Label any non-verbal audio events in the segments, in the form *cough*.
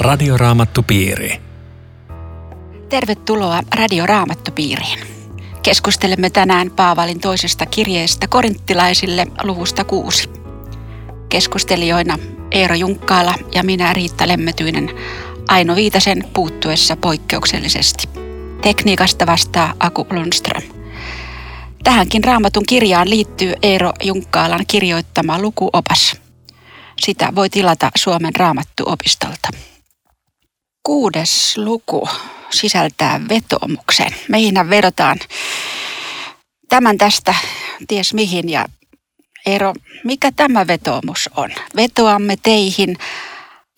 Radioraamattupiiri. Tervetuloa Radioraamattupiiriin. Keskustelemme tänään Paavalin toisesta kirjeestä korinttilaisille luvusta kuusi. Keskustelijoina Eero Junkkaala ja minä Riitta Lemmetyinen Aino Viitasen puuttuessa poikkeuksellisesti. Tekniikasta vastaa Aku Lundström. Tähänkin raamatun kirjaan liittyy Eero Junkkaalan kirjoittama lukuopas. Sitä voi tilata Suomen raamattuopistolta. Kuudes luku sisältää vetoomuksen. Meihin vedotaan tämän tästä ties mihin ja Eero, mikä tämä vetoomus on? Vetoamme teihin,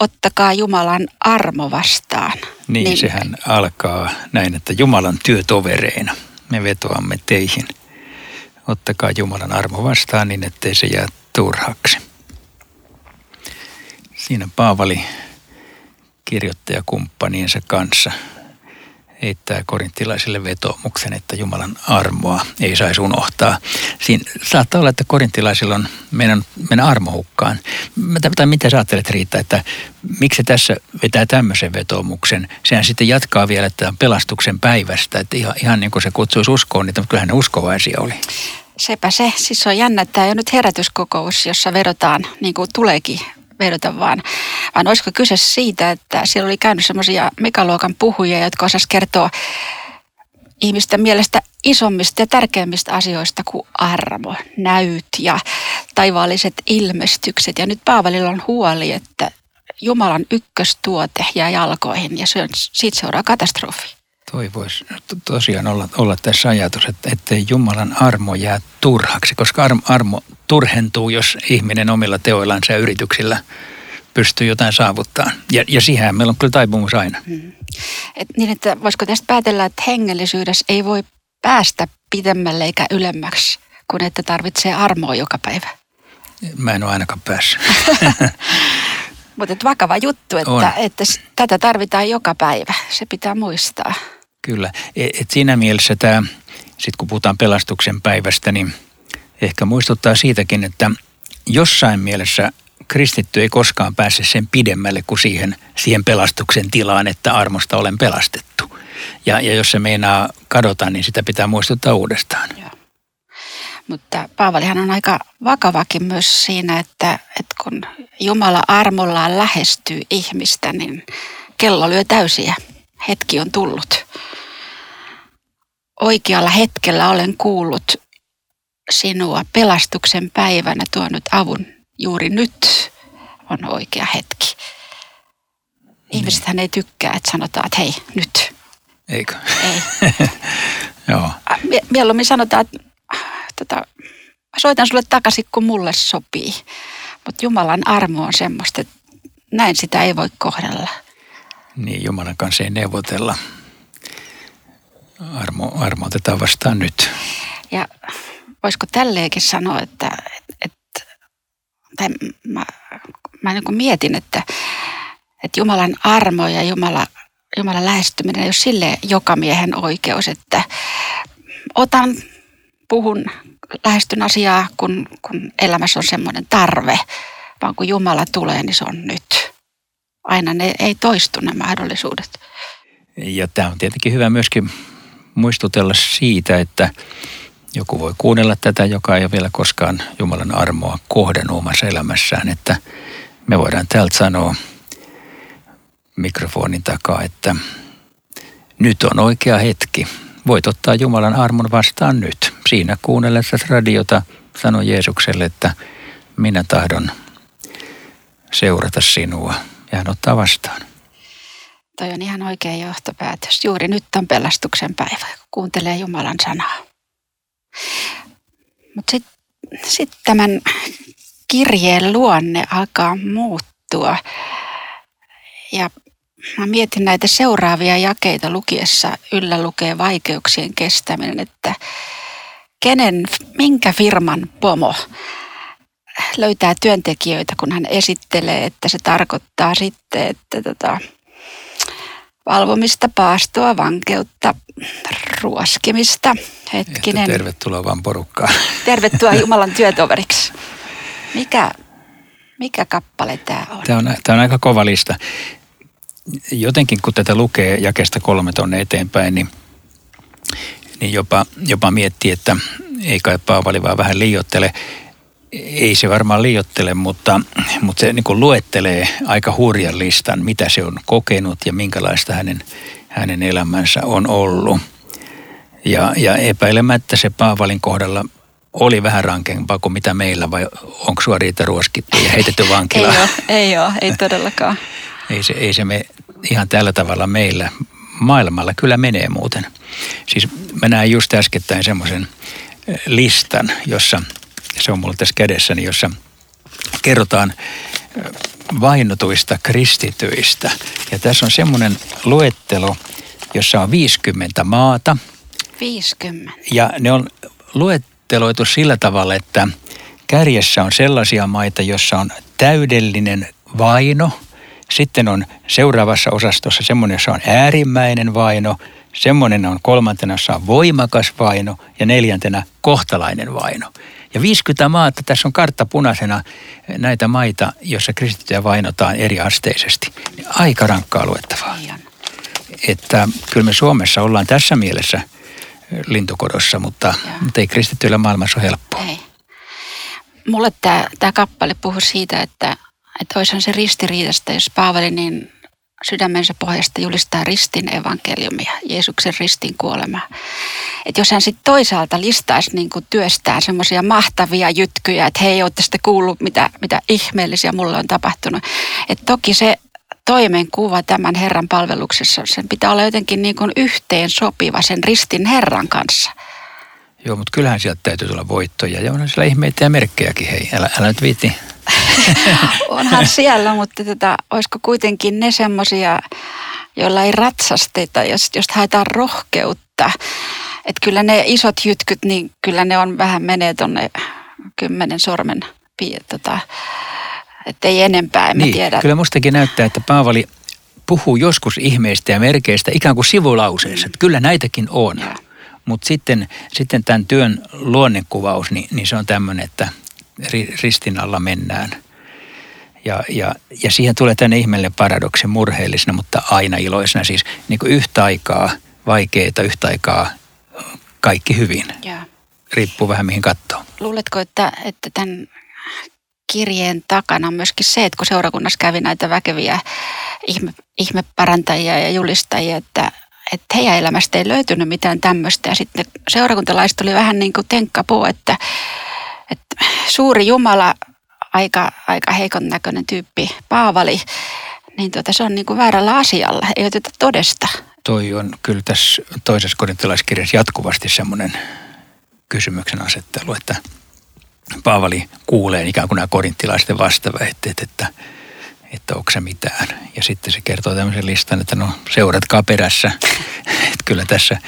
ottakaa Jumalan armo vastaan. Niin, niin sehän alkaa näin, että Jumalan työtovereina me vetoamme teihin. Ottakaa Jumalan armo vastaan niin, ettei se jää turhaksi. Siinä Paavali kirjoittajakumppaniensa kanssa heittää korinttilaisille vetoomuksen, että Jumalan armoa ei saisi unohtaa. Siinä saattaa olla, että korinttilaisilla on meidän, meidän armohukkaan. Tai mitä sä ajattelet Riitta, että miksi tässä vetää tämmöisen vetoomuksen? Sehän sitten jatkaa vielä tämän pelastuksen päivästä, että ihan, ihan niin kuin se kutsuisi uskoon, niin kyllähän ne uskovaisia oli. Sepä se. Siis on jännä, että tämä on nyt herätyskokous, jossa vedotaan, niin kuin tuleekin vedota, vaan, vaan olisiko kyse siitä, että siellä oli käynyt semmoisia megaluokan puhujia, jotka osas kertoa ihmisten mielestä isommista ja tärkeimmistä asioista kuin armo, näyt ja taivaalliset ilmestykset. Ja nyt Paavalilla on huoli, että Jumalan ykköstuote jää jalkoihin ja siitä seuraa katastrofi. Toi voisi tosiaan olla, olla tässä ajatus, että ettei Jumalan armo jää turhaksi, koska armo, armo turhentuu, jos ihminen omilla teoillansa ja yrityksillä pystyy jotain saavuttaa. Ja, ja siihen meillä on kyllä taipumus aina. Hmm. Et niin, että voisiko tästä päätellä, että hengellisyydessä ei voi päästä pidemmälle eikä ylemmäksi, kun että tarvitsee armoa joka päivä? Mä en ole ainakaan päässyt. *laughs* Mutta vakava juttu, että, että tätä tarvitaan joka päivä. Se pitää muistaa. Kyllä. Et, et siinä mielessä tämä, sitten kun puhutaan pelastuksen päivästä, niin ehkä muistuttaa siitäkin, että jossain mielessä kristitty ei koskaan pääse sen pidemmälle kuin siihen, siihen pelastuksen tilaan, että armosta olen pelastettu. Ja, ja jos se meinaa kadota, niin sitä pitää muistuttaa uudestaan. Joo. Mutta Paavalihan on aika vakavakin myös siinä, että, että kun Jumala armollaan lähestyy ihmistä, niin kello lyö täysiä. Hetki on tullut oikealla hetkellä olen kuullut sinua pelastuksen päivänä tuonut avun. Juuri nyt on oikea hetki. Ihmisethän ei tykkää, että sanotaan, että hei, nyt. Eikö? Ei. *laughs* Joo. Mieluummin sanotaan, että tota, soitan sulle takaisin, kun mulle sopii. Mutta Jumalan armo on semmoista, että näin sitä ei voi kohdella. Niin, Jumalan kanssa ei neuvotella armo, armo otetaan vastaan nyt. Ja voisiko tälleenkin sanoa, että, että tai mä, mä niin kuin mietin, että, että Jumalan armo ja Jumala, Jumalan lähestyminen ei ole sille joka miehen oikeus, että otan, puhun, lähestyn asiaa, kun, kun elämässä on semmoinen tarve, vaan kun Jumala tulee, niin se on nyt. Aina ne ei toistu ne mahdollisuudet. Ja tämä on tietenkin hyvä myöskin muistutella siitä, että joku voi kuunnella tätä, joka ei ole vielä koskaan Jumalan armoa kohdannut omassa elämässään, että me voidaan täältä sanoa mikrofonin takaa, että nyt on oikea hetki. Voit ottaa Jumalan armon vastaan nyt. Siinä kuunnellessa radiota sano Jeesukselle, että minä tahdon seurata sinua. Ja hän ottaa vastaan. Toi on ihan oikea johtopäätös. Juuri nyt on pelastuksen päivä, kun kuuntelee Jumalan sanaa. Mutta sitten sit tämän kirjeen luonne alkaa muuttua. Ja mä mietin näitä seuraavia jakeita lukiessa yllä lukee vaikeuksien kestäminen, että kenen, minkä firman pomo löytää työntekijöitä, kun hän esittelee, että se tarkoittaa sitten, että tota, valvomista, paastoa, vankeutta, ruoskimista. Hetkinen. Että tervetuloa vaan porukkaan. *laughs* Tervetuloa Jumalan työtoveriksi. Mikä, mikä kappale tämä on? Tämä on, tämä on aika kova lista. jotenkin kun tätä lukee jakesta kolme tonne eteenpäin, niin, niin jopa, jopa miettii, että ei kai Paavali vaan vähän liiottele. Ei se varmaan liiottele, mutta, mutta se niin luettelee aika hurjan listan, mitä se on kokenut ja minkälaista hänen, hänen elämänsä on ollut. Ja, ja epäilemättä se Paavalin kohdalla oli vähän rankempaa kuin mitä meillä vai onko sua riitä ruoskittu ja heitetty vankilaan? ei ole, ei ole, ei todellakaan. ei, se, ei se me ihan tällä tavalla meillä. Maailmalla kyllä menee muuten. Siis mä näin just äskettäin semmoisen eh, listan, jossa, se on mulla tässä kädessäni, jossa kerrotaan eh, vainotuista kristityistä. Ja tässä on semmoinen luettelo, jossa on 50 maata. 50. Ja ne on luetteloitu sillä tavalla, että kärjessä on sellaisia maita, jossa on täydellinen vaino – sitten on seuraavassa osastossa semmoinen, jossa on äärimmäinen vaino, semmoinen on kolmantena, jossa on voimakas vaino ja neljäntenä kohtalainen vaino. Ja 50 maata, tässä on kartta punaisena näitä maita, joissa kristittyjä vainotaan eri asteisesti. Aika rankkaa luettavaa. Että kyllä me Suomessa ollaan tässä mielessä lintukodossa, mutta, mutta ei kristittyillä maailmassa ole helppoa. Ei. Mulle tämä, tämä kappale puhuu siitä, että että olisihan se ristiriidasta, jos Paavali niin sydämensä pohjasta julistaa ristin evankeliumia, Jeesuksen ristin kuolemaa. Että jos hän sitten toisaalta listaisi niin kuin työstään semmoisia mahtavia jytkyjä, että hei, olette sitten kuullut, mitä, mitä ihmeellisiä mulle on tapahtunut. Että toki se toimenkuva tämän Herran palveluksessa, sen pitää olla jotenkin niin kuin yhteen sopiva sen ristin Herran kanssa. Joo, mutta kyllähän sieltä täytyy tulla voittoja ja on siellä ihmeitä ja merkkejäkin, hei, älä, älä nyt viitti *laughs* Onhan siellä, mutta tota, olisiko kuitenkin ne semmoisia, joilla ei ratsasteta, jos, jos haetaan rohkeutta. Että kyllä ne isot jytkyt, niin kyllä ne on vähän menee tuonne kymmenen sormen tota, että ei enempää, en niin, tiedä. Kyllä mustakin näyttää, että Paavali puhuu joskus ihmeistä ja merkeistä ikään kuin sivulauseessa. Että kyllä näitäkin on. Mutta sitten, sitten tämän työn luonnekuvaus, niin, niin se on tämmöinen, että ristin alla mennään – ja, ja, ja siihen tulee tänne ihmeelle paradoksi murheellisena, mutta aina iloisena. Siis niin kuin yhtä aikaa vaikeita, yhtä aikaa kaikki hyvin. Ja. Riippuu vähän mihin katsoo. Luuletko, että, että tämän kirjeen takana on myöskin se, että kun seurakunnassa kävi näitä väkeviä ihme, ihmeparantajia ja julistajia, että, että heidän elämästä ei löytynyt mitään tämmöistä. Ja sitten seurakuntalaiset oli vähän niin kuin tenkkapuu, että, että suuri Jumala aika, aika heikon näköinen tyyppi Paavali, niin tuota, se on niin kuin väärällä asialla, ei oteta todesta. Toi on kyllä tässä toisessa korintalaiskirjassa jatkuvasti semmoinen kysymyksen asettelu, että Paavali kuulee ikään kuin nämä korinttilaisten vastaväitteet, että, että onko se mitään. Ja sitten se kertoo tämmöisen listan, että no seuratkaa perässä. *laughs* että kyllä tässä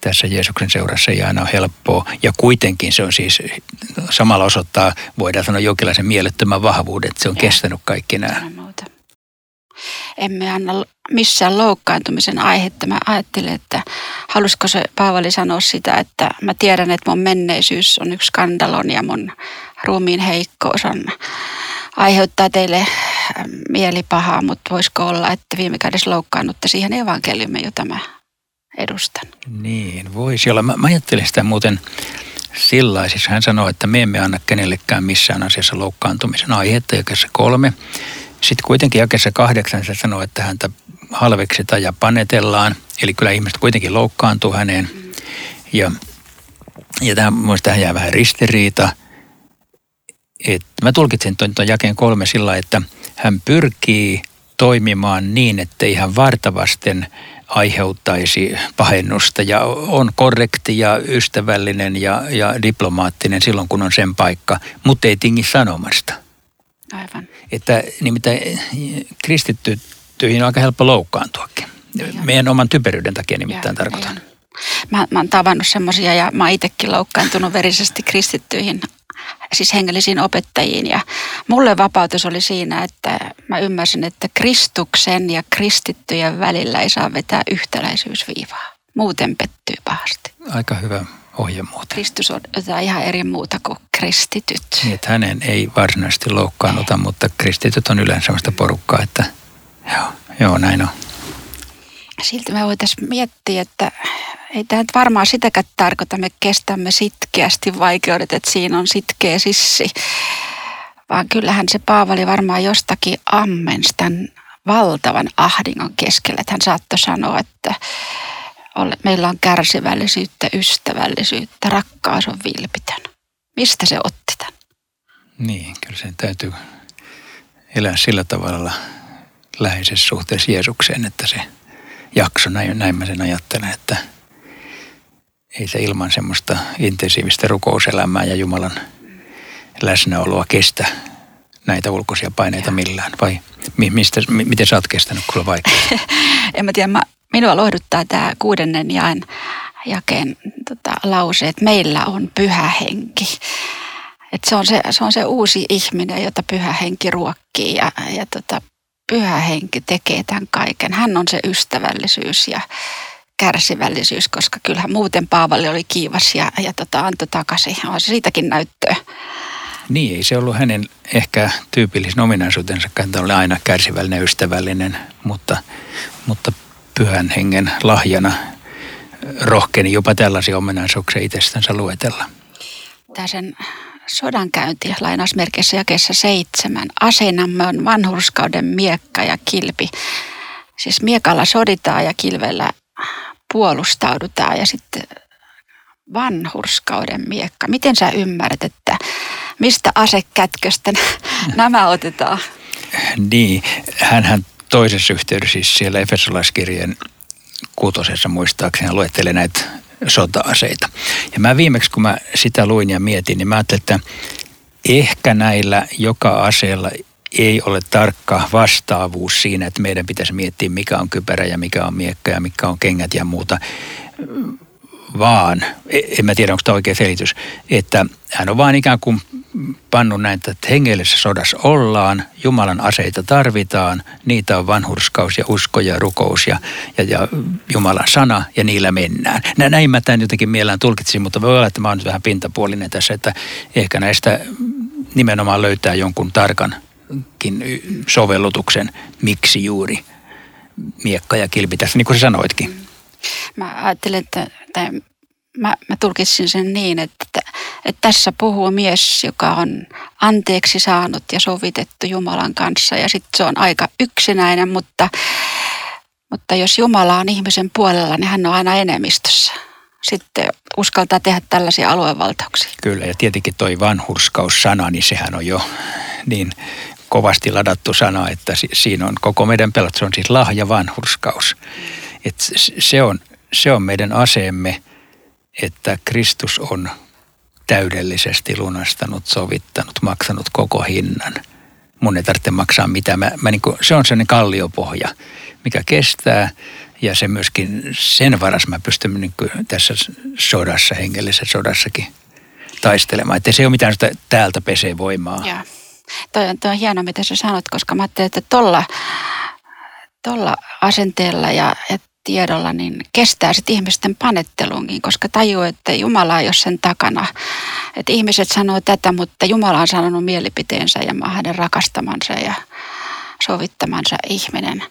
tässä Jeesuksen seurassa ei aina ole helppoa. Ja kuitenkin se on siis, samalla osoittaa, voidaan sanoa jonkinlaisen mielettömän vahvuuden, että se on ja. kestänyt kaikki nämä. Emme anna missään loukkaantumisen aihetta. Mä ajattelin, että halusiko se Paavali sanoa sitä, että mä tiedän, että mun menneisyys on yksi skandalon ja mun ruumiin heikkous on aiheuttaa teille mielipahaa, mutta voisiko olla, että viime kädessä loukkaannutte siihen evankeliumiin, jota mä edustan. Niin, voisi olla. Mä, mä ajattelin sitä muuten sillä siis hän sanoi, että me emme anna kenellekään missään asiassa loukkaantumisen aihetta, jakessa kolme. Sitten kuitenkin jakessa kahdeksan se sanoi, että häntä halveksitaan ja panetellaan. Eli kyllä ihmiset kuitenkin loukkaantuu häneen. Ja, ja tähän, tähän jää vähän ristiriita. Et mä tulkitsin tuon, tuon jakeen kolme sillä että hän pyrkii toimimaan niin, että ihan vartavasten – aiheuttaisi pahennusta ja on korrekti ja ystävällinen ja, ja diplomaattinen silloin, kun on sen paikka, mutta ei tingi sanomasta. Aivan. Että nimittäin kristittyihin on aika helppo loukkaantuakin. Meidän oman typeryyden takia nimittäin ja, tarkoitan. Ja. Mä, mä oon tavannut semmoisia ja mä oon itsekin loukkaantunut verisesti kristittyihin siis hengellisiin opettajiin. Ja mulle vapautus oli siinä, että mä ymmärsin, että Kristuksen ja kristittyjen välillä ei saa vetää yhtäläisyysviivaa. Muuten pettyy pahasti. Aika hyvä ohje muuten. Kristus on jotain ihan eri muuta kuin kristityt. Niin, että hänen ei varsinaisesti loukkaannuta, ei. mutta kristityt on yleensä sellaista porukkaa, että joo, Joo, näin on. Silti me voitaisiin miettiä, että ei tämä nyt varmaan sitäkään tarkoita, me kestämme sitkeästi vaikeudet, että siinä on sitkeä sissi. Vaan kyllähän se Paavali varmaan jostakin ammens tämän valtavan ahdingon keskellä. Että hän saattoi sanoa, että meillä on kärsivällisyyttä, ystävällisyyttä, rakkaus on vilpitön. Mistä se otti tämän? Niin, kyllä sen täytyy elää sillä tavalla läheisessä suhteessa Jeesukseen, että se jakso, näin, näin mä sen ajattelen, että ei se ilman semmoista intensiivistä rukouselämää ja Jumalan läsnäoloa kestä näitä ulkoisia paineita millään? Vai mistä, miten sä oot kestänyt kuule vaikka? *laughs* en mä tiedä, mä, minua lohduttaa tämä kuudennen jaen jakeen tota, lause, että meillä on pyhä henki. Et se, on se, se on se uusi ihminen, jota pyhä henki ruokkii ja, ja tota, pyhä henki tekee tämän kaiken. Hän on se ystävällisyys ja kärsivällisyys, koska kyllähän muuten Paavali oli kiivas ja, ja tota, antoi takaisin. On siitäkin näyttöä. Niin, ei se ollut hänen ehkä tyypillisin ominaisuutensa, että oli aina kärsivällinen ystävällinen, mutta, mutta pyhän hengen lahjana rohkeni jopa tällaisia ominaisuuksia itsestänsä luetella. Tämä sen sodankäynti lainausmerkissä jakeessa seitsemän. Aseinamme on vanhurskauden miekka ja kilpi. Siis miekalla soditaan ja kilvellä puolustaudutaan ja sitten vanhurskauden miekka. Miten sä ymmärrät, että mistä asekätköstä *laughs* nämä otetaan? Niin, hän toisessa yhteydessä siis siellä Efesolaiskirjeen kuutosessa muistaakseni luettelee näitä sota-aseita. Ja mä viimeksi kun mä sitä luin ja mietin, niin mä ajattelin, että ehkä näillä joka aseella ei ole tarkka vastaavuus siinä, että meidän pitäisi miettiä, mikä on kypärä ja mikä on miekka ja mikä on kengät ja muuta, vaan, e, en mä tiedä onko tämä oikea selitys, että hän on vaan ikään kuin pannut näin, että hengellisessä sodassa ollaan, Jumalan aseita tarvitaan, niitä on vanhurskaus ja usko ja rukous ja, ja, ja Jumalan sana ja niillä mennään. Näin mä tämän jotenkin mielellään tulkitsin, mutta voi olla, että mä oon nyt vähän pintapuolinen tässä, että ehkä näistä nimenomaan löytää jonkun tarkan sovellutuksen, miksi juuri miekka ja kilpi tässä, niin kuin sä sanoitkin. Mä ajattelen, että tai mä, mä tulkitsin sen niin, että, että tässä puhuu mies, joka on anteeksi saanut ja sovitettu Jumalan kanssa ja sitten se on aika yksinäinen, mutta, mutta jos Jumala on ihmisen puolella, niin hän on aina enemmistössä. Sitten uskaltaa tehdä tällaisia aluevaltauksia. Kyllä, ja tietenkin toi vanhurskaus-sana, niin sehän on jo niin kovasti ladattu sana, että siinä on koko meidän pelat, se on siis lahja vanhurskaus. Et se, on, se on meidän aseemme, että Kristus on täydellisesti lunastanut, sovittanut, maksanut koko hinnan. Mun ei tarvitse maksaa mitään. Mä, mä niin kuin, se on sellainen kalliopohja, mikä kestää ja se myöskin sen varas mä pystyn niin kuin tässä sodassa, hengellisessä sodassakin taistelemaan. Että se ei ole mitään sitä täältä pesee voimaa. Ja. Toi on, toi on hienoa, mitä sä sanot, koska mä ajattelin, että tuolla asenteella ja, ja tiedolla niin kestää sitten ihmisten panettelunkin, koska tajuu, että Jumala ei ole sen takana. Että ihmiset sanoo tätä, mutta Jumala on sanonut mielipiteensä ja mä hänen rakastamansa ja sovittamansa ihminen.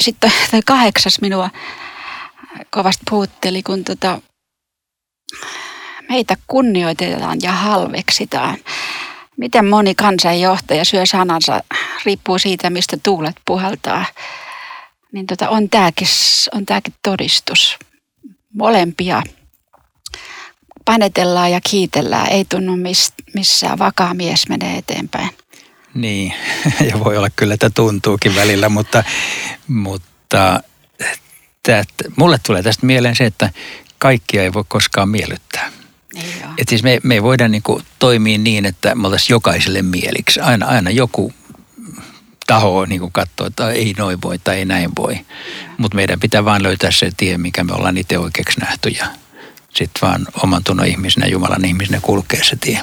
Sitten toi kahdeksas minua kovasti puhutteli, kun tota, meitä kunnioitetaan ja halveksitaan. Miten moni kansanjohtaja syö sanansa, riippuu siitä, mistä tuulet puhaltaa. Niin tota, on tämäkin on tääkin todistus. Molempia panetellaan ja kiitellään. Ei tunnu missään vakaa mies menee eteenpäin. Niin, *laughs* ja voi olla kyllä, että tuntuukin välillä, mutta, mutta tät, mulle tulee tästä mieleen se, että kaikkia ei voi koskaan miellyttää. Et siis me, me ei voida niin kuin toimia niin, että me oltaisiin jokaiselle mieliksi. Aina, aina joku taho niin kuin katsoo, että ei noin voi tai ei näin voi. Mutta meidän pitää vaan löytää se tie, mikä me ollaan itse oikeaksi nähty ja sitten vaan oman tunnon ihmisenä, Jumalan ihmisenä kulkee se tie.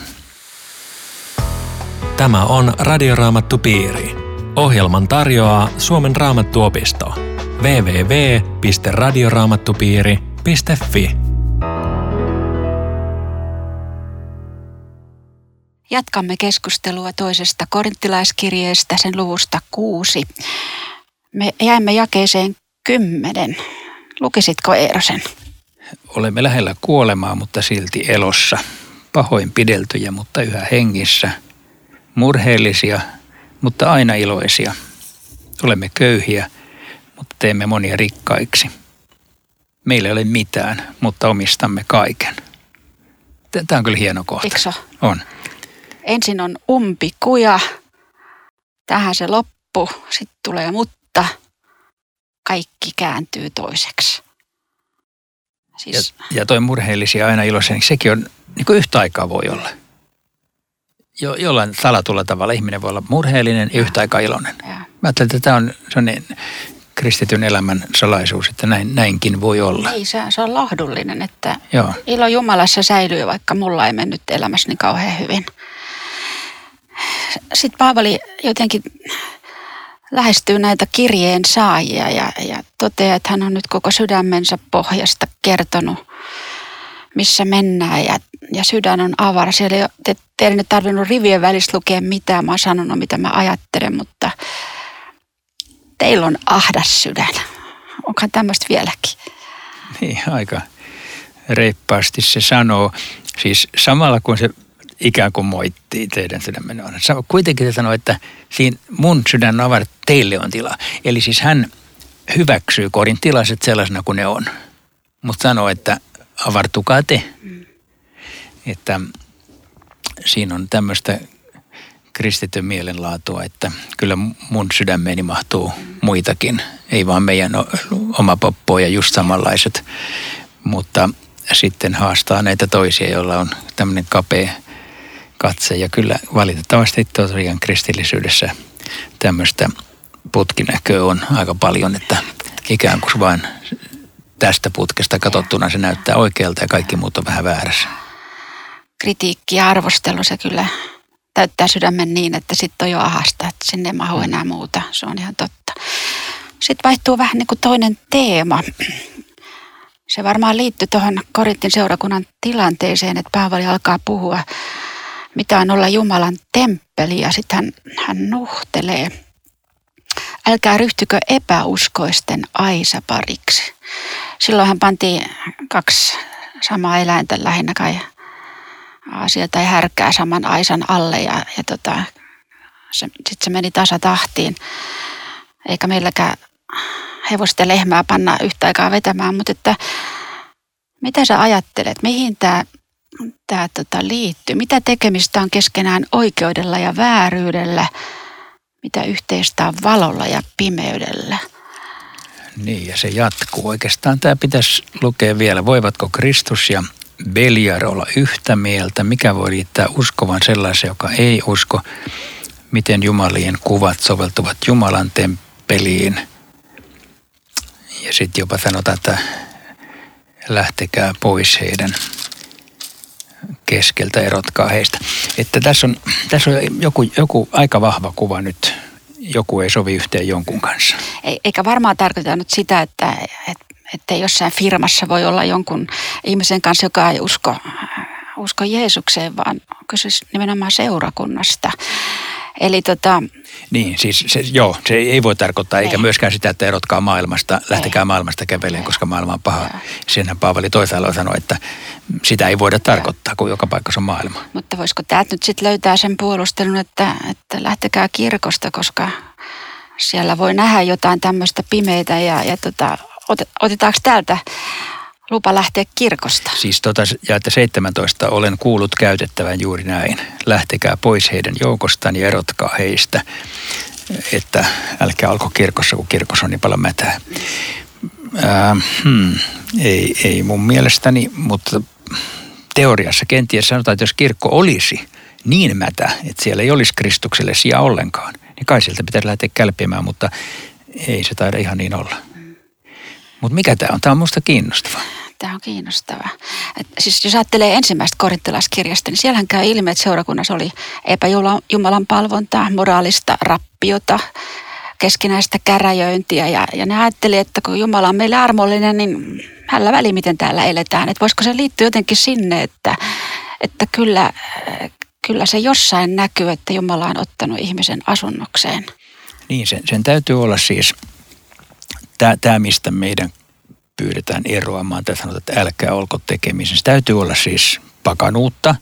Tämä on Radioraamattu Piiri. Ohjelman tarjoaa Suomen raamattuopisto. www.radioraamattupiiri.fi Jatkamme keskustelua toisesta korinttilaiskirjeestä, sen luvusta kuusi. Me jäämme jakeeseen kymmenen. Lukisitko Eerosen? Olemme lähellä kuolemaa, mutta silti elossa. Pahoin pideltyjä, mutta yhä hengissä. Murheellisia, mutta aina iloisia. Olemme köyhiä, mutta teemme monia rikkaiksi. Meillä ei ole mitään, mutta omistamme kaiken. Tämä on kyllä hieno kohta. Eikö On. Ensin on umpikuja, tähän se loppu, sitten tulee mutta, kaikki kääntyy toiseksi. Siis... Ja, ja toi murheellisia aina iloisia, niin sekin on, niin kuin yhtä aikaa voi olla. Jo, jollain salatulla tavalla ihminen voi olla murheellinen ja yhtä aikaa iloinen. Ja. Mä ajattelen, että tämä on sellainen kristityn elämän salaisuus, että näin, näinkin voi olla. Ei, se, se on lohdullinen, että Joo. ilo Jumalassa säilyy, vaikka mulla ei mennyt elämässäni kauhean hyvin. Sitten Paavali jotenkin lähestyy näitä kirjeen saajia ja, ja toteaa, että hän on nyt koko sydämensä pohjasta kertonut, missä mennään ja, ja sydän on avara. Siellä ei ole, te, teidän ei tarvinnut rivien välissä lukea mitään, mä oon sanonut mitä mä ajattelen, mutta teillä on ahdas sydän. Onkohan tämmöistä vieläkin? Niin, aika reippaasti se sanoo. Siis samalla kun se ikään kuin moittii teidän sydämen on. Kuitenkin se sanoo, että siinä mun sydän on teille on tila. Eli siis hän hyväksyy korintilaiset sellaisena kuin ne on. Mutta sanoo, että avartukaa te. Että siinä on tämmöistä kristityn mielenlaatua, että kyllä mun sydämeeni mahtuu muitakin. Ei vaan meidän oma poppo ja just samanlaiset, mutta sitten haastaa näitä toisia, joilla on tämmöinen kapea katse. Ja kyllä valitettavasti tosiaan kristillisyydessä tämmöistä putkinäköä on aika paljon, että ikään kuin vain tästä putkesta katsottuna se näyttää oikealta ja kaikki muut on vähän väärässä. Kritiikki ja arvostelu se kyllä täyttää sydämen niin, että sitten on jo ahasta, että sinne ei mahu mm. enää muuta. Se on ihan totta. Sitten vaihtuu vähän niin kuin toinen teema. Se varmaan liittyy tuohon Korintin seurakunnan tilanteeseen, että Paavali alkaa puhua mitä on olla Jumalan temppeli ja sitten hän, hän nuhtelee. Älkää ryhtykö epäuskoisten aisapariksi. Silloin hän pantiin kaksi samaa eläintä lähinnä kai sieltä ei härkää saman aisan alle ja, ja tota, sitten se meni tasatahtiin. Eikä meilläkään hevosta lehmää panna yhtä aikaa vetämään, mutta että mitä sä ajattelet, mihin tämä tämä tota, liittyy? Mitä tekemistä on keskenään oikeudella ja vääryydellä? Mitä yhteistä on valolla ja pimeydellä? Niin, ja se jatkuu. Oikeastaan tämä pitäisi lukea vielä. Voivatko Kristus ja Beliar olla yhtä mieltä? Mikä voi liittää uskovan sellaisen, joka ei usko? Miten Jumalien kuvat soveltuvat Jumalan temppeliin? Ja sitten jopa sanotaan, että lähtekää pois heidän keskeltä, erotkaa heistä. Että tässä on, tässä on joku, joku aika vahva kuva nyt, joku ei sovi yhteen jonkun kanssa. Eikä varmaan tarkoita nyt sitä, että, että, että jossain firmassa voi olla jonkun ihmisen kanssa, joka ei usko, usko Jeesukseen, vaan kyse nimenomaan seurakunnasta. Eli tota, niin, siis se, joo, se ei voi tarkoittaa, ei. eikä myöskään sitä, että erotkaa maailmasta, lähtekää ei. maailmasta käveleen, koska maailma on paha. Senhän Paavali toisaalla sanoi, että sitä ei voida tarkoittaa, kun joka paikassa on maailma. Mutta voisiko täältä nyt sitten löytää sen puolustelun, että, että lähtekää kirkosta, koska siellä voi nähdä jotain tämmöistä pimeitä ja, ja tota, otetaanko täältä lupa lähteä kirkosta. Siis tota, ja että 17 olen kuullut käytettävän juuri näin. Lähtekää pois heidän joukostaan ja erotkaa heistä, että älkää alko kirkossa, kun kirkossa on niin paljon mätää. Äh, hmm, ei, ei mun mielestäni, mutta teoriassa kenties sanotaan, että jos kirkko olisi niin mätä, että siellä ei olisi Kristukselle sijaa ollenkaan, niin kai sieltä pitäisi lähteä kälpimään, mutta ei se taida ihan niin olla. Mutta mikä tämä on? Tämä on minusta kiinnostava. Tämä on kiinnostava. Et siis jos ajattelee ensimmäistä korinttilaiskirjasta, niin siellähän käy ilmi, että seurakunnassa oli epäjumalan palvontaa, moraalista rappiota, keskinäistä käräjöintiä. Ja, ja ne ajatteli, että kun Jumala on meille armollinen, niin hänellä väli, miten täällä eletään. Että voisiko se liittyä jotenkin sinne, että, että kyllä, kyllä se jossain näkyy, että Jumala on ottanut ihmisen asunnokseen. Niin, sen, sen täytyy olla siis tämä, mistä meidän pyydetään eroamaan, tai sanotaan, että älkää olko tekemisen. Se täytyy olla siis pakanuutta,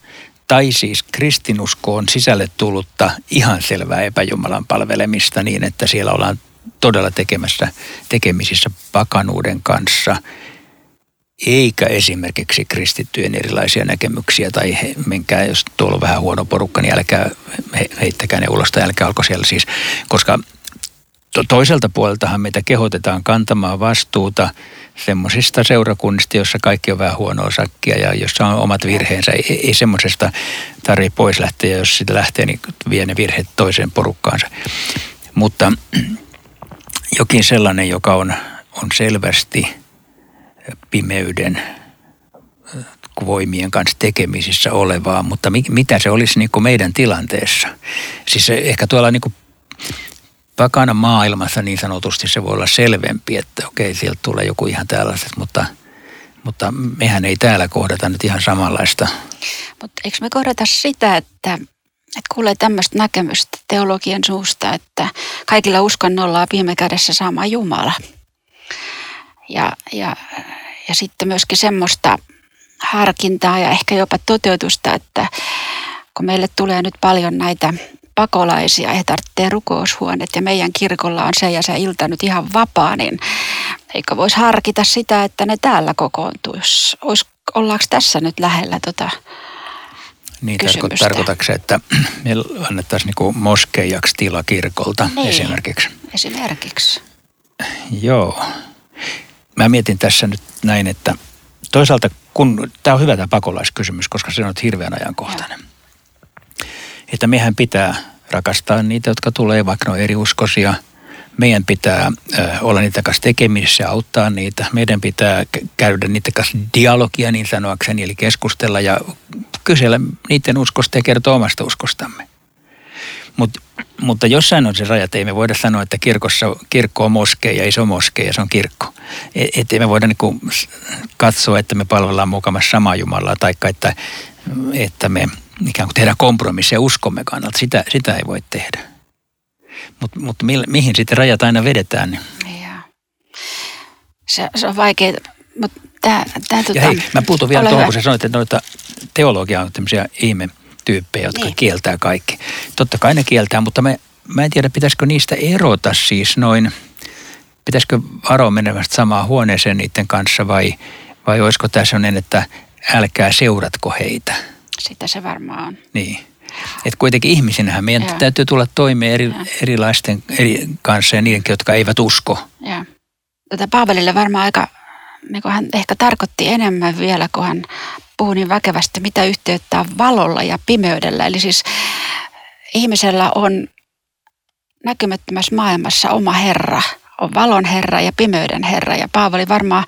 tai siis kristinuskoon sisälle tullutta ihan selvää epäjumalan palvelemista niin, että siellä ollaan todella tekemässä, tekemisissä pakanuuden kanssa, eikä esimerkiksi kristittyjen erilaisia näkemyksiä tai he, menkää, jos tuolla on vähän huono porukka, niin älkää he, heittäkää ne ulos tai älkää alko siellä siis, koska to, toiselta puoleltahan meitä kehotetaan kantamaan vastuuta semmoisista seurakunnista, jossa kaikki on vähän huonoa sakkia ja jossa on omat virheensä. Ei, ei semmoisesta tarvitse pois lähteä, jos sitä lähtee, niin vie ne virheet toiseen porukkaansa. Mutta jokin sellainen, joka on, on selvästi pimeyden voimien kanssa tekemisissä olevaa, mutta mi, mitä se olisi niin kuin meidän tilanteessa? Siis ehkä tuolla niin kuin pakana maailmassa niin sanotusti se voi olla selvempi, että okei, sieltä tulee joku ihan tällaiset, mutta, mutta mehän ei täällä kohdata nyt ihan samanlaista. Mutta eikö me kohdata sitä, että, että kuulee tämmöistä näkemystä teologian suusta, että kaikilla uskonnolla on viime kädessä sama Jumala. Ja, ja, ja sitten myöskin semmoista harkintaa ja ehkä jopa toteutusta, että kun meille tulee nyt paljon näitä pakolaisia, he tarvitsee rukoushuoneet ja meidän kirkolla on se ja se ilta nyt ihan vapaa, niin eikö voisi harkita sitä, että ne täällä kokoontuisi? Olis, ollaanko tässä nyt lähellä tota niin, tarko- tarkoitatko se, että me annettaisiin niinku moskeijaksi tila kirkolta niin, esimerkiksi? Esimerkiksi. Joo. Mä mietin tässä nyt näin, että toisaalta kun, tämä on hyvä tämä pakolaiskysymys, koska se on nyt hirveän ajankohtainen. Joo että mehän pitää rakastaa niitä, jotka tulee, vaikka ne on eri uskosia. Meidän pitää olla niitä kanssa tekemisissä ja auttaa niitä. Meidän pitää käydä niiden kanssa dialogia niin sanoakseni, eli keskustella ja kysellä niiden uskosta ja kertoa omasta uskostamme. Mut, mutta jossain on se raja, että ei me voida sanoa, että kirkossa, kirkko on moskeja, ole moskeja, se on kirkko. Että ei me voida niin katsoa, että me palvellaan mukamassa samaa Jumalaa, tai että, että me ikään kuin tehdä kompromisseja uskomme kannalta. Sitä, sitä ei voi tehdä. Mutta mut mihin sitten rajat aina vedetään? Niin. Se, se on vaikea, mutta tämä... Tää, tota, ja hei, mä puutun vielä tuohon, kun sä sanoit, että noita teologia on tämmöisiä ihme tyyppejä, jotka niin. kieltää kaikki. Totta kai ne kieltää, mutta mä, mä en tiedä, pitäisikö niistä erota siis noin, pitäisikö varoa menevästä samaan huoneeseen niiden kanssa vai, vai olisiko tässä sellainen, että älkää seuratko heitä? Sitä se varmaan on. Niin. Et kuitenkin ihmisinähän meidän ja. täytyy tulla toimeen eri, erilaisten eri kanssa ja niiden, jotka eivät usko. Ja. Tätä Paavelille varmaan aika, niin kuin hän ehkä tarkoitti enemmän vielä, kun hän puhui niin väkevästi, mitä yhteyttä on valolla ja pimeydellä. Eli siis ihmisellä on näkymättömässä maailmassa oma Herra, on valon Herra ja pimeyden Herra. Ja Paavali varmaan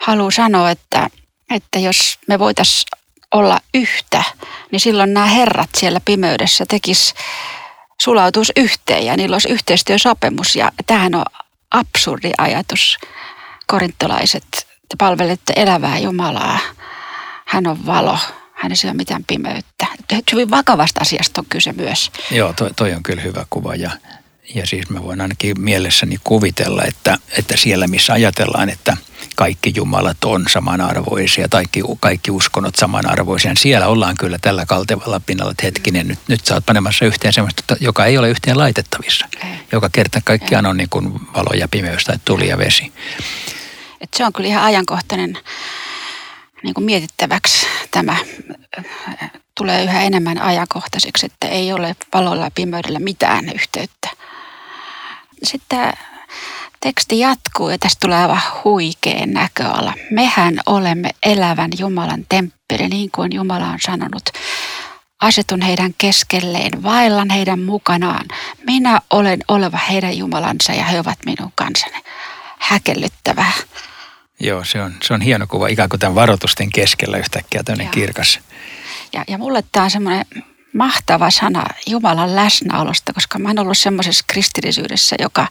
haluaa sanoa, että, että jos me voitaisiin olla yhtä, niin silloin nämä herrat siellä pimeydessä tekis sulautus yhteen ja niillä olisi yhteistyösopimus. Ja tämähän on absurdi ajatus. Korintolaiset, te palvelette elävää Jumalaa. Hän on valo. Hänessä ei ole mitään pimeyttä. Hyvin vakavasta asiasta on kyse myös. Joo, toi, toi on kyllä hyvä kuva ja ja siis mä voin ainakin mielessäni kuvitella, että, että siellä missä ajatellaan, että kaikki jumalat on samanarvoisia, kaikki, kaikki uskonnot samanarvoisia, siellä ollaan kyllä tällä kaltevalla pinnalla, että hetkinen, nyt, nyt sä oot panemassa yhteen sellaista, joka ei ole yhteen laitettavissa. Joka kerta kaikkiaan on niin kuin valo ja pimeys tai tuli ja vesi. Et se on kyllä ihan ajankohtainen niin kuin mietittäväksi tämä tulee yhä enemmän ajankohtaiseksi, että ei ole valolla ja pimeydellä mitään yhteyttä sitten teksti jatkuu ja tästä tulee aivan huikea näköala. Mehän olemme elävän Jumalan temppeli, niin kuin Jumala on sanonut. Asetun heidän keskelleen, vaellan heidän mukanaan. Minä olen oleva heidän Jumalansa ja he ovat minun kansani. Häkellyttävää. Joo, se on, se on hieno kuva, ikään kuin tämän varoitusten keskellä yhtäkkiä tämmöinen kirkas. Ja, ja mulle tämä on semmoinen mahtava sana Jumalan läsnäolosta, koska mä oon ollut semmoisessa kristillisyydessä, joka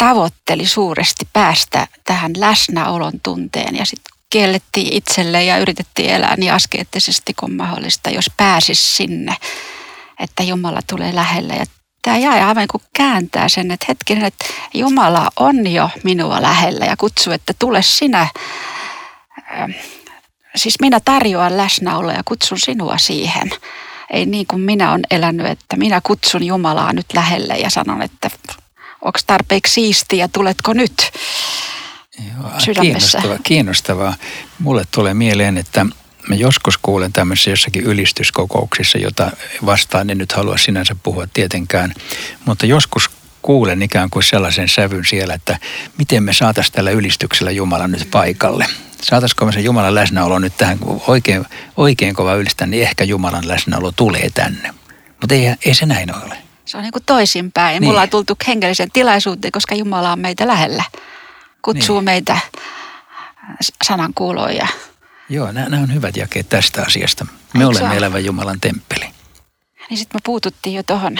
tavoitteli suuresti päästä tähän läsnäolon tunteen ja sitten kiellettiin itselle ja yritettiin elää niin askeettisesti kuin mahdollista, jos pääsis sinne, että Jumala tulee lähelle. Ja tämä jäi aivan kuin kääntää sen, että hetkinen, että Jumala on jo minua lähellä ja kutsuu, että tule sinä. Ähm, siis minä tarjoan läsnäoloa ja kutsun sinua siihen. Ei niin kuin minä olen elänyt, että minä kutsun Jumalaa nyt lähelle ja sanon, että onko tarpeeksi siistiä, tuletko nyt Joo, Kiinnostavaa, kiinnostavaa. Mulle tulee mieleen, että mä joskus kuulen tämmöisissä jossakin ylistyskokouksissa, jota vastaan en nyt halua sinänsä puhua tietenkään, mutta joskus kuulen ikään kuin sellaisen sävyn siellä, että miten me saataisiin tällä ylistyksellä Jumala nyt paikalle. Saataisiko me se Jumalan läsnäolo nyt tähän, kun oikein, oikein kova ylistä, niin ehkä Jumalan läsnäolo tulee tänne. Mutta ei, ei se näin ole. Se on niin kuin toisinpäin. Niin. Mulla on tultu hengellisen tilaisuuteen, koska Jumala on meitä lähellä. Kutsuu niin. meitä sanankuuloon ja Joo, nämä, nämä on hyvät jakeet tästä asiasta. Me Eikö olemme elävä Jumalan temppeli. Niin sitten me puututtiin jo tuohon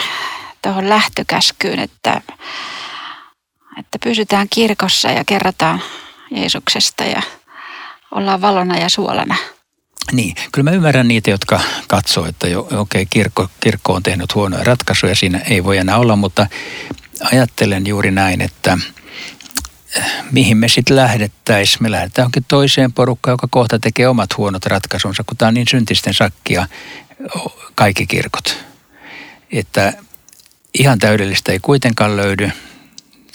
tohon lähtökäskyyn, että, että pysytään kirkossa ja kerrotaan Jeesuksesta ja ollaan valona ja suolana. Niin, kyllä mä ymmärrän niitä, jotka katsoo, että jo, okei, okay, kirkko, kirkko on tehnyt huonoja ratkaisuja, siinä ei voi enää olla, mutta ajattelen juuri näin, että – mihin me sitten lähdettäisiin. Me lähdetään johonkin toiseen porukkaan, joka kohta tekee omat huonot ratkaisunsa, kun tämä on niin syntisten sakkia kaikki kirkot. Että ihan täydellistä ei kuitenkaan löydy.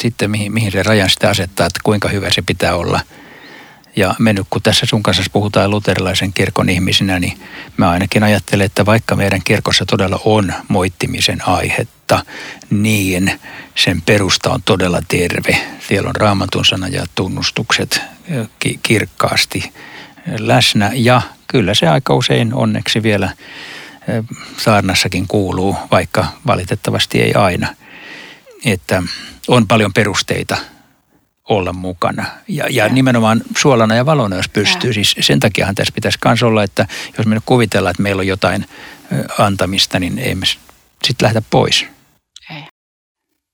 Sitten mihin, mihin se rajan sitten asettaa, että kuinka hyvä se pitää olla – ja me nyt kun tässä sun kanssa puhutaan luterilaisen kirkon ihmisinä, niin mä ainakin ajattelen, että vaikka meidän kirkossa todella on moittimisen aihetta, niin sen perusta on todella terve. Siellä on raamatun sana ja tunnustukset kirkkaasti läsnä ja kyllä se aika usein onneksi vielä saarnassakin kuuluu, vaikka valitettavasti ei aina. Että on paljon perusteita – olla mukana. Ja, ja nimenomaan suolana ja valona, jos pystyy. Ja. Siis sen takiahan tässä pitäisi myös olla, että jos me nyt kuvitellaan, että meillä on jotain antamista, niin ei me sitten lähdetä pois. Ei.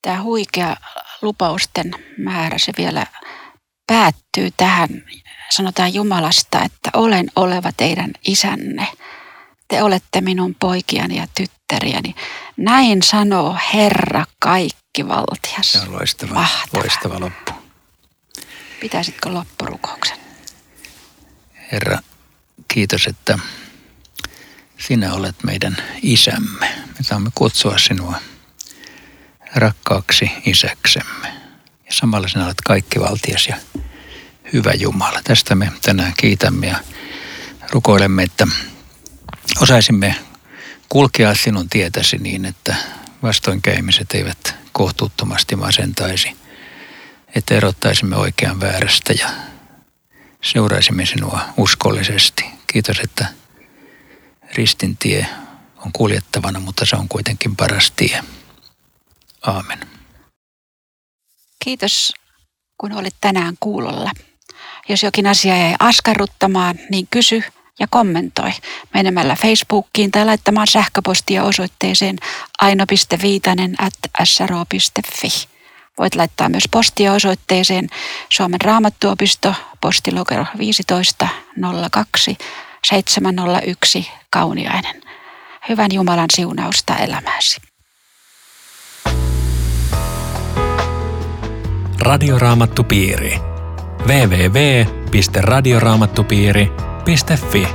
Tämä huikea lupausten määrä, se vielä päättyy tähän, sanotaan Jumalasta, että olen oleva teidän isänne. Te olette minun poikiani ja tyttäriäni. Näin sanoo Herra kaikkivaltias. Se on loistava, loistava loppu. Pitäisitkö loppurukouksen? Herra, kiitos, että sinä olet meidän isämme. Me saamme kutsua sinua rakkaaksi isäksemme. Ja samalla sinä olet kaikkivaltias ja hyvä Jumala. Tästä me tänään kiitämme ja rukoilemme, että osaisimme kulkea sinun tietäsi niin, että vastoinkäymiset eivät kohtuuttomasti masentaisi – että erottaisimme oikean väärästä ja seuraisimme sinua uskollisesti. Kiitos, että ristin tie on kuljettavana, mutta se on kuitenkin paras tie. Aamen. Kiitos, kun olit tänään kuulolla. Jos jokin asia jäi askarruttamaan, niin kysy ja kommentoi menemällä Facebookiin tai laittamaan sähköpostia osoitteeseen aino.viitanen at sro.fi. Voit laittaa myös postia osoitteeseen Suomen raamattuopisto, postilokero 1502 701 Kauniainen. Hyvän Jumalan siunausta elämääsi. Radioraamattupiiri. www.radioraamattupiiri.fi